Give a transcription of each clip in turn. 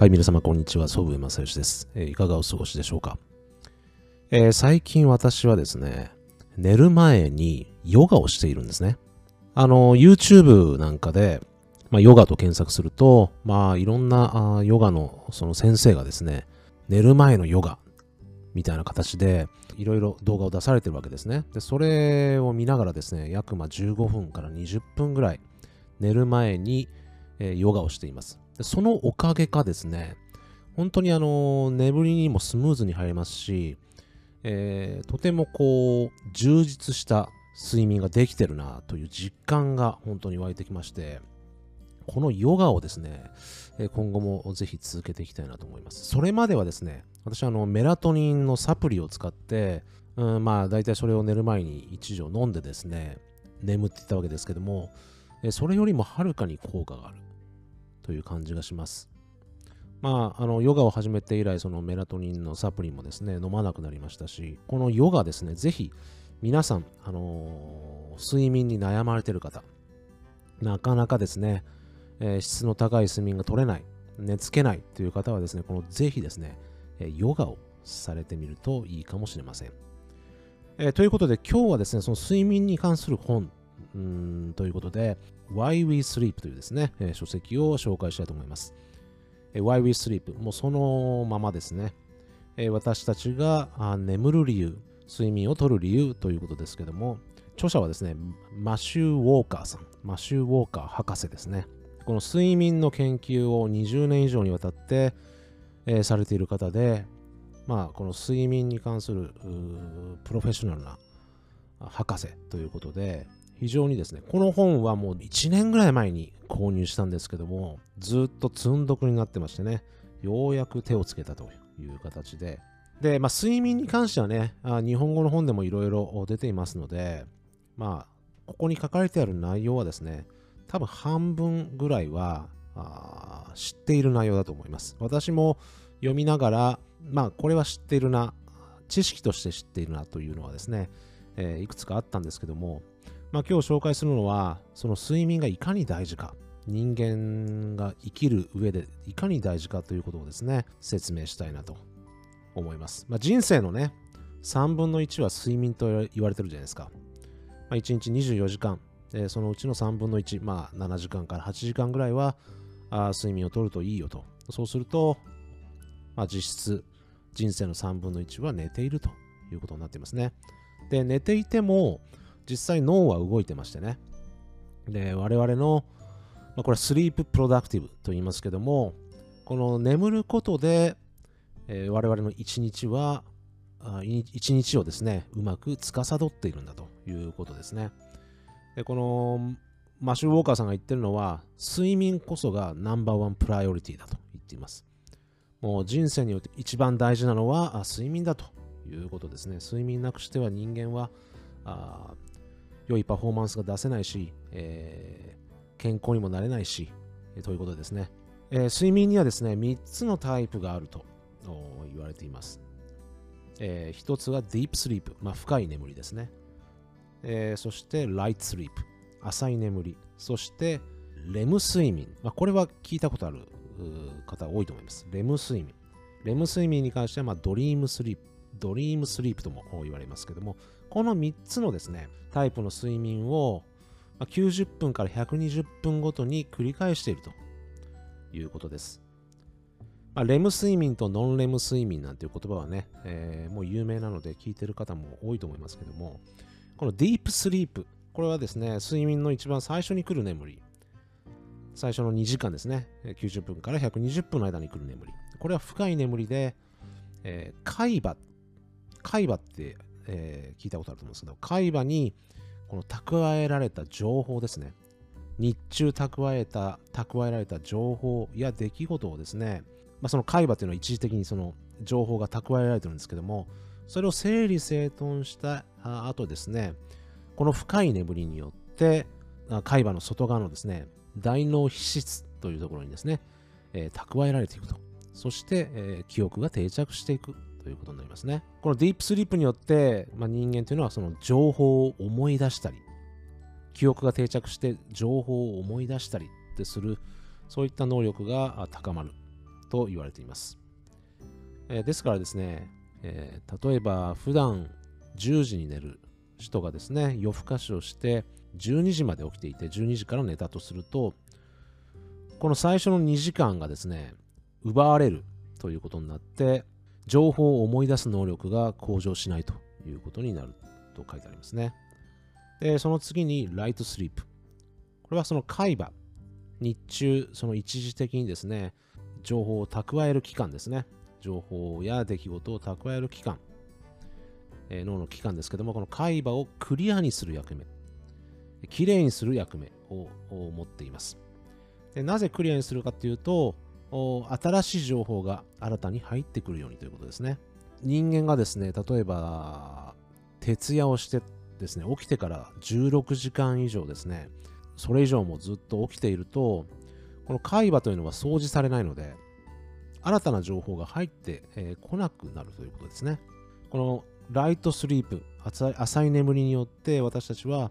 はい、皆様こんにちは。祖父江正義です、えーいかがお過ごしでしょうか、えー最近私はですね、寝る前にヨガをしているんですね。あの、YouTube なんかで、まあ、ヨガと検索すると、まあ、いろんなあヨガのその先生がですね、寝る前のヨガみたいな形で、いろいろ動画を出されてるわけですね。で、それを見ながらですね、約まあ15分から20分ぐらい、寝る前に、えーヨガをしています。そのおかげかですね、本当にあの、眠りにもスムーズに入れますし、えーとてもこう、充実した睡眠ができてるなという実感が本当に湧いてきまして、このヨガをですね、今後もぜひ続けていきたいなと思います。それまではですね、私あのメラトニンのサプリを使って、うん、まあ大体それを寝る前に1錠飲んでですね、眠っていたわけですけども、それよりもはるかに効果があるという感じがします。まあ、あのヨガを始めて以来、そのメラトニンのサプリもですね、飲まなくなりましたし、このヨガですね、ぜひ皆さん、あのー睡眠に悩まれてる方、なかなかですね、えー質の高い睡眠が取れない、寝つけないという方はですね、このぜひですね、えヨガをされてみるといいかもしれません。えーということで、今日はですね、その睡眠に関する本ということで、Why We Sleep というですね、え書籍を紹介したいと思います。えー Why We Sleep、もうそのままですね、え私たちが眠る理由、睡眠をとる理由ということですけども、著者はですね、マシュー・ウォーカーさん、マシュー・ウォーカー博士ですね。この睡眠の研究を20年以上にわたって、えーされている方で、まあ、この睡眠に関するプロフェッショナルな博士ということで、非常にですね、この本はもう1年ぐらい前に購入したんですけども、ずっと積んどくになってましてね、ようやく手をつけたという形で、で、まあ、睡眠に関してはね、あ日本語の本でもいろいろ出ていますので、まあ、ここに書かれてある内容はですね、多分半分ぐらいはあ知っている内容だと思います。私も読みながら、まあ、これは知っているな、知識として知っているなというのはですね、えーいくつかあったんですけども、まあ、今日紹介するのは、その睡眠がいかに大事か、人間が生きる上でいかに大事かということをですね、説明したいなと思います。まあ、人生のね、3分の1は睡眠と言われてるじゃないですか。まあ、1日24時間、えーそのうちの3分の1、まあ、7時間から8時間ぐらいはあ睡眠をとるといいよと。そうすると、まあ、実質人生の3分の1は寝ているということになっていますね。で、寝ていても実際脳は動いてましてね。で、我々の、まあ、これはスリーププロダクティブと言いますけども、この眠ることで、えー我々の一日は、一日をですね、うまく司っているんだということですね。で、このマシュー・ウォーカーさんが言ってるのは、睡眠こそがナンバーワンプライオリティだと言っています。もう人生において一番大事なのは睡眠だということですね。睡眠なくしては人間は良いパフォーマンスが出せないし、えー健康にもなれないし、えーということですね、えー睡眠にはですね、3つのタイプがあると言われています。え1つは Deep Sleep、まあ、深い眠りですね。えーそして Light Sleep、浅い眠り。そしてレム睡眠。まあ、これは聞いたことある方多いと思います。レム睡眠。レム睡眠に関しては、まあ、 dream sleep、dream sleep とも言われますけども、この3つのですね、タイプの睡眠を、90分から120分ごとに繰り返しているということです。まあ、レム睡眠とノンレム睡眠なんていう言葉はね、えーもう有名なので聞いてる方も多いと思いますけども、このディープスリープ、これはですね、睡眠の一番最初に来る眠り。最初の2時間ですね。90分から120分の間に来る眠り。これは深い眠りで、えー海馬。海馬って、えー聞いたことあると思うんですけど、海馬にこの蓄えられた情報ですね。日中蓄えた、蓄えられた情報や出来事をですね、まあ、その海馬というのは一時的にその情報が蓄えられてるんですけども、それを整理整頓した後ですね、この深い眠りによって、海馬の外側のですね、大脳皮質というところにですね、えー蓄えられていくと。そして、えー記憶が定着していくということになりますね。このディープスリープによって、まあ、人間というのはその情報を思い出したり、記憶が定着して情報を思い出したりってする、そういった能力が高まると言われています。えー、ですからですね、えー、例えば普段10時に寝る人がですね、夜更かしをして12時まで起きていて12時から寝たとすると、この最初の2時間がですね、奪われるということになって、情報を思い出す能力が向上しないということになると書いてありますね。で、その次にライトスリープ。これはその海馬。日中、その一時的にですね、情報を蓄える期間ですね。情報や出来事を蓄える期間。えー、脳の期間ですけども、この海馬をクリアにする役目。きれいにする役目を持っていますで。なぜクリアにするかというと、新しい情報が新たに入ってくるようにということですね。人間がですね、例えば、徹夜をしてですね、起きてから16時間以上ですね、それ以上もずっと起きていると、この海馬というのは掃除されないので、新たな情報が入ってこ、えー、なくなるということですね。このライトスリープ、浅い眠りによって私たちは、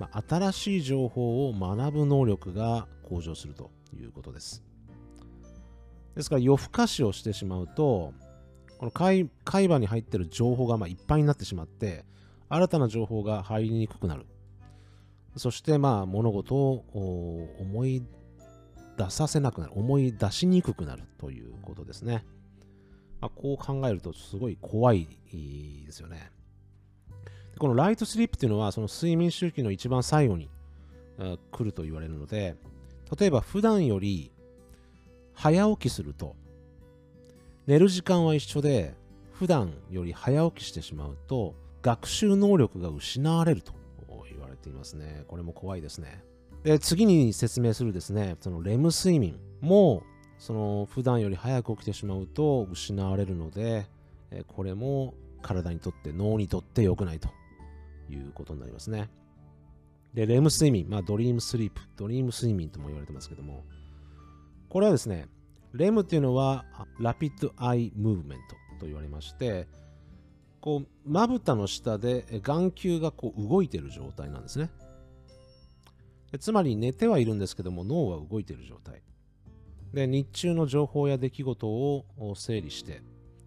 まあ、新しい情報を学ぶ能力が向上するということです。ですから夜更かしをしてしまうと、この海海馬に入ってる情報がまあいっぱいになってしまって、新たな情報が入りにくくなる。そしてまあ物事を思い出させなくなる。思い出しにくくなるということですね。まあ、こう考えるとすごい怖いですよね。このライトスリープっていうのはその睡眠周期の一番最後に来ると言われるので、例えば普段より早起きすると、寝る時間は一緒で、普段より早起きしてしまうと、学習能力が失われると。言われていますね。これも怖いですね。で、次に説明するですね、そのレム睡眠も、その普段より早く起きてしまうと失われるので、これも体にとって脳にとって良くないと。いうことになりますね。で、レム睡眠、まあ dream sleep、dream 睡眠とも言われてますけども、これはですね、レムっていうのは rapid eye movement と言われまして、こう、まぶたの下で眼球がこう動いている状態なんですね。つまり寝てはいるんですけども脳は動いている状態。で、日中の情報や出来事を整理して、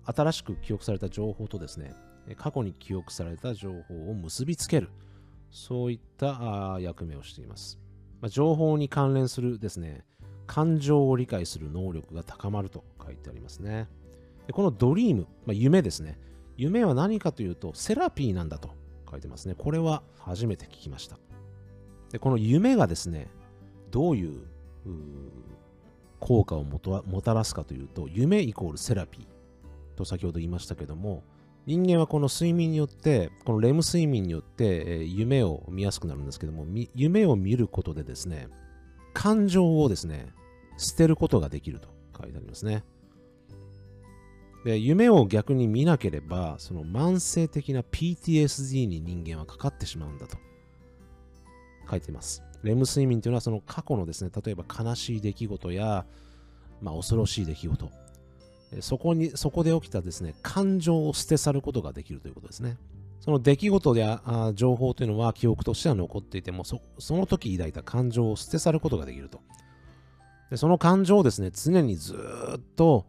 新しく記憶された情報とですね、過去に記憶された情報を結びつける。そういった役目をしています。まあ、情報に関連するですね、感情を理解する能力が高まると書いてありますね。でこのドリーム、まあ、夢ですね。夢は何かというと、セラピーなんだと書いてますね。これは初めて聞きました。でこの夢がですね、どういう効果をもたらすかというと、夢イコールセラピーと先ほど言いましたけども、人間はこの睡眠によって、このレム睡眠によって、え夢を見やすくなるんですけども、夢を見ることでですね、感情をですね、捨てることができると書いてありますね。で、夢を逆に見なければ、その慢性的な PTSD に人間はかかってしまうんだと書いています。レム睡眠というのはその過去のですね、例えば悲しい出来事や、まあ、恐ろしい出来事、そこに、そこで起きたですね、感情を捨て去ることができるということですね。その出来事や情報というのは記憶としては残っていてもそ、その時抱いた感情を捨て去ることができると。でその感情をですね、常にずっと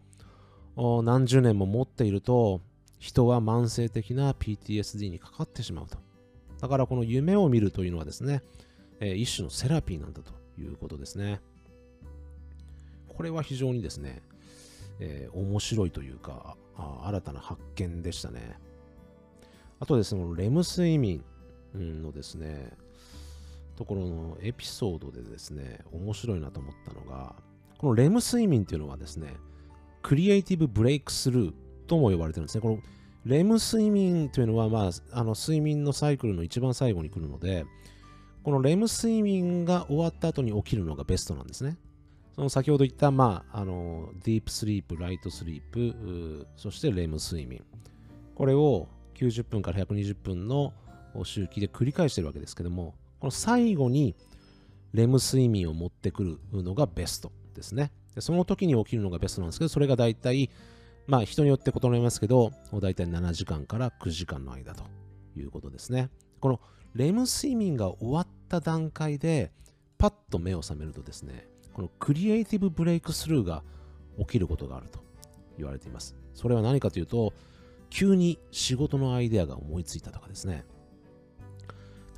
何十年も持っていると、人は慢性的な PTSD にかかってしまうと。だからこの夢を見るというのはですね、え一種のセラピーなんだということですね。これは非常にですね、えー、面白いというか、新たな発見でしたね。あとですね、レム睡眠のですね、ところのエピソードでですね、面白いなと思ったのが、このレム睡眠っていうのはですね、クリエイティブブレイクスルーとも呼ばれてるんですね。このレム睡眠というのは、まあ、あの睡眠のサイクルの一番最後に来るので、このレム睡眠が終わった後に起きるのがベストなんですね。その先ほど言った、まあ、あの、 deep sleep、light sleep、そしてレム睡眠。これを90分から120分の周期で繰り返してるわけですけども、この最後にレム睡眠を持ってくるのがベストですね。でその時に起きるのがベストなんですけど、それが大体、まあ人によって異なりますけど、大体7時間から9時間の間ということですね。このレム睡眠が終わった段階で、パッと目を覚めるとですね、このクリエイティブブレイクスルーが起きることがあると言われています。それは何かというと、急に仕事のアイデアが思いついたとかですね。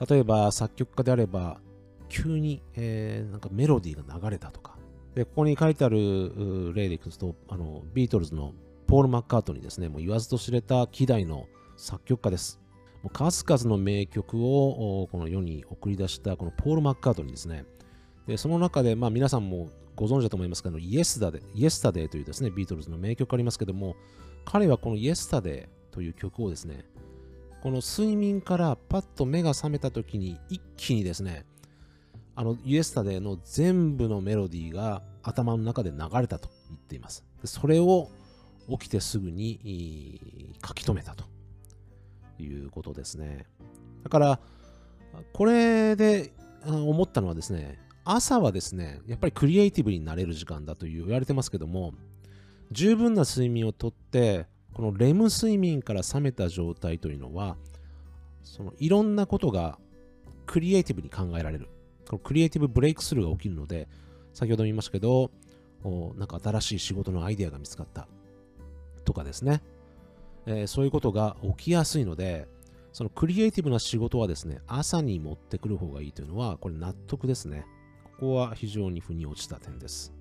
例えば作曲家であれば、急に、えー、なんかメロディーが流れたとか。で、ここに書いてある例でいくと、あの、ビートルズのポール・マッカートにですね、もう言わずと知れた希代の作曲家です。もう数々の名曲をこの世に送り出したこのポール・マッカートにですね、でその中で、まあ、皆さんもご存知だと思いますけど、イエスタデイエスタデーというですね、ビートルズの名曲がありますけども、彼はこのイエスタデーという曲をですね、この睡眠からパッと目が覚めた時に一気にですね、あのイエスタデーの全部のメロディーが頭の中で流れたと言っています。それを起きてすぐに書き留めたということですね。だから、これで思ったのはですね、朝はですね、やっぱりクリエイティブになれる時間だと言われてますけども、十分な睡眠をとって、このレム睡眠から覚めた状態というのは、そのいろんなことがクリエイティブに考えられる。このクリエイティブブレイクスルーが起きるので、先ほども言いましたけど、なんか新しい仕事のアイデアが見つかったとかですね、えー、そういうことが起きやすいので、そのクリエイティブな仕事はですね、朝に持ってくる方がいいというのは、これ納得ですね。ここは非常に腑に落ちた点です。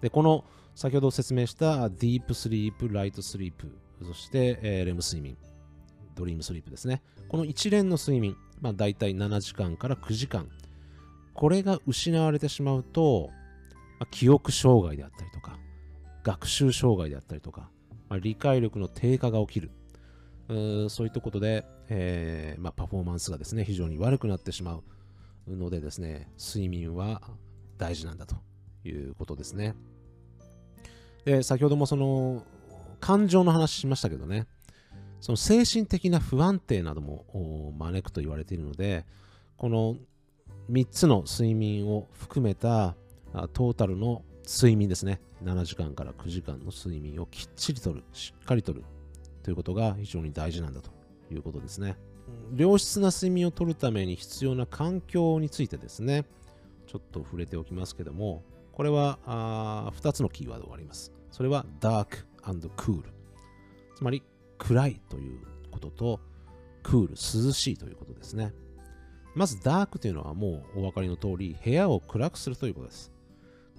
で、この先ほど説明したディープスリープ、ライトスリープ、そして、えー、レム睡眠、ドリームスリープですね。この一連の睡眠、まあ大体7時間から9時間。これが失われてしまうと、まあ、記憶障害であったりとか、学習障害であったりとか、まあ、理解力の低下が起きる。うそういったことで、えーまあ、パフォーマンスがですね、非常に悪くなってしまう。のでですね、睡眠は大事なんだということですね。で、先ほどもその感情の話しましたけどね、その精神的な不安定なども招くと言われているので、この3つの睡眠を含めたトータルの睡眠ですね。7時間から9時間の睡眠をきっちりとる、しっかりとるということが非常に大事なんだということですね。良質な睡眠をとるために必要な環境についてですね、ちょっと触れておきますけども、これはあ2つのキーワードがあります。それは dark and cool。つまり暗いということと、クール、涼しいということですね。まずダークというのはもうお分かりの通り、部屋を暗くするということです。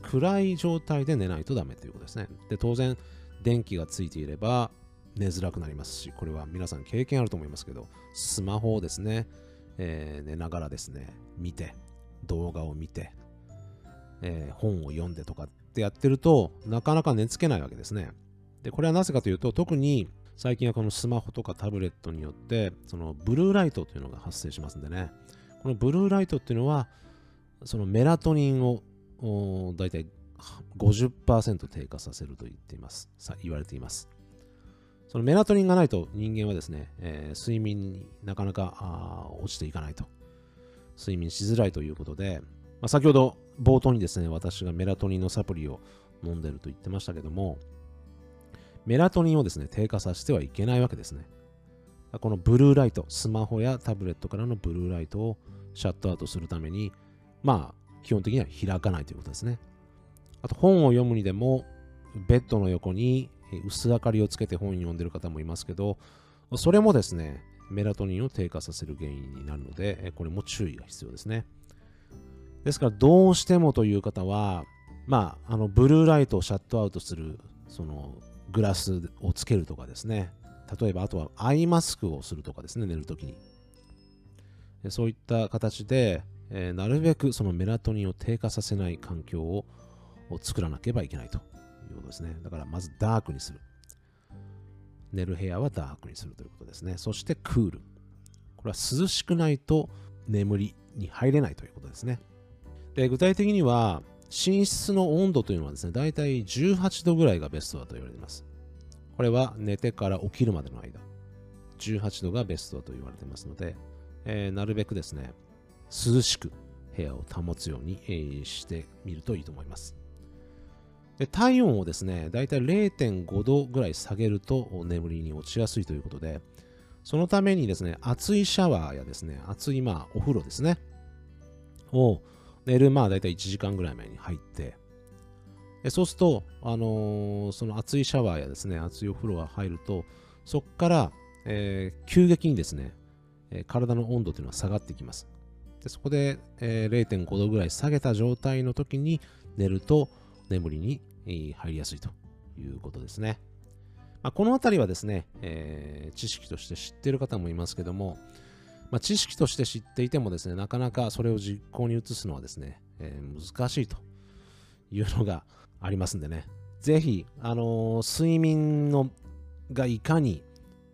暗い状態で寝ないとダメということですね。で、当然、電気がついていれば、寝づらくなりますし、これは皆さん経験あると思いますけど、スマホをですね、えー、寝ながらですね、見て、動画を見て、えー、本を読んでとかってやってると、なかなか寝つけないわけですね。で、これはなぜかというと、特に最近はこのスマホとかタブレットによって、そのブルーライトというのが発生しますんでね、このブルーライトっていうのは、そのメラトニンをだいたい50%低下させると言っています。さ言われています。そのメラトニンがないと人間はですね、えー、睡眠になかなか落ちていかないと。睡眠しづらいということで、まあ、先ほど冒頭にですね、私がメラトニンのサプリを飲んでると言ってましたけども、メラトニンをですね、低下させてはいけないわけですね。このブルーライト、スマホやタブレットからのブルーライトをシャットアウトするために、まあ、基本的には開かないということですね。あと、本を読むにでも、ベッドの横に薄明かりをつけて本読んでる方もいますけど、それもですね、メラトニンを低下させる原因になるので、これも注意が必要ですね。ですから、どうしてもという方は、まあ、あの、ブルーライトをシャットアウトする、その、グラスをつけるとかですね。例えば、あとはアイマスクをするとかですね、寝るときに。そういった形で、えー、なるべくそのメラトニンを低下させない環境を作らなければいけないということですね。だからまずダークにする。寝る部屋はダークにするということですね。そしてクール。これは涼しくないと眠りに入れないということですね。で具体的には寝室の温度というのはですね、だいたい18度ぐらいがベストだと言われています。これは寝てから起きるまでの間、18度がベストだと言われていますので、えー、なるべくですね、涼しく部屋を保つように、してみるといいと思います。で体温をですね、だいたい0.5度ぐらい下げると眠りに落ちやすいということで、そのためにですね、熱いシャワーやですね、熱いまあお風呂ですね、を寝るまあだいたい1時間ぐらい前に入って、えそうすると、あのーその熱いシャワーやですね、熱いお風呂が入ると、そこから、えー急激にですね、えー体の温度というのは下がってきます。でそこで、えー0.5度ぐらい下げた状態の時に寝ると眠りにえー入りやすいということですね。まあ、このあたりはですね、えー知識として知っている方もいますけども、まあ、知識として知っていてもですね、なかなかそれを実行に移すのはですね、えー難しいというのがありますんでね。ぜひ、あのー睡眠のがいかに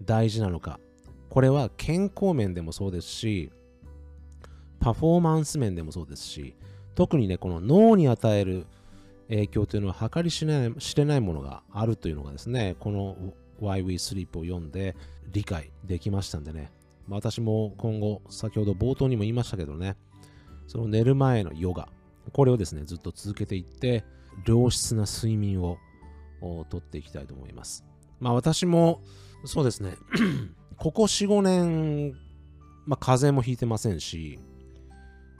大事なのか、これは健康面でもそうですし、パフォーマンス面でもそうですし、特にね、この脳に与える影響というのは計り知れない知れないものがあるというのがですね、この Why We Sleep を読んで理解できましたんでね、まあ私も今後、先ほど冒頭にも言いましたけどね、その寝る前のヨガ、これをですね、ずっと続けていって、良質な睡眠をとっていきたいと思います。まあ私も、そうですね、ここ4、5年、まあ風邪もひいてませんし、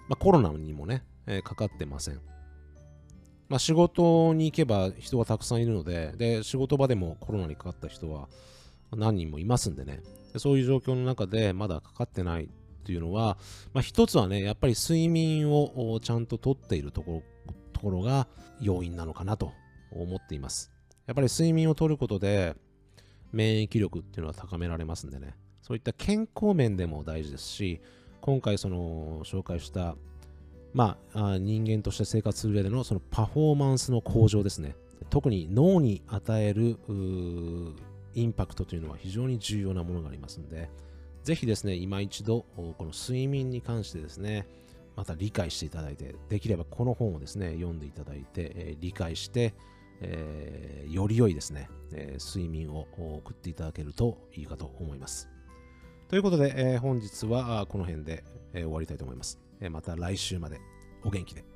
まあコロナにもね、えーかかってません。まあ仕事に行けば人がたくさんいるので、で、仕事場でもコロナにかかった人は何人もいますんでね、そういう状況の中でまだかかってないっていうのは、まあ一つはね、やっぱり睡眠をちゃんととっているところ、ところが要因なのかなと思っています。やっぱり睡眠をとることで免疫力っていうのは高められますんでね、そういった健康面でも大事ですし、今回その紹介した、まあ、人間として生活する上でのそのパフォーマンスの向上ですね。特に脳に与えるインパクトというのは非常に重要なものがありますので、ぜひですね、今一度、この睡眠に関してですね、また理解していただいて、できればこの本をですね、読んでいただいて、えー理解して、えーより良いですね、えー睡眠を送っていただけるといいかと思います。ということで、えー本日はこの辺で、え終わりたいと思います。えまた来週までお元気で。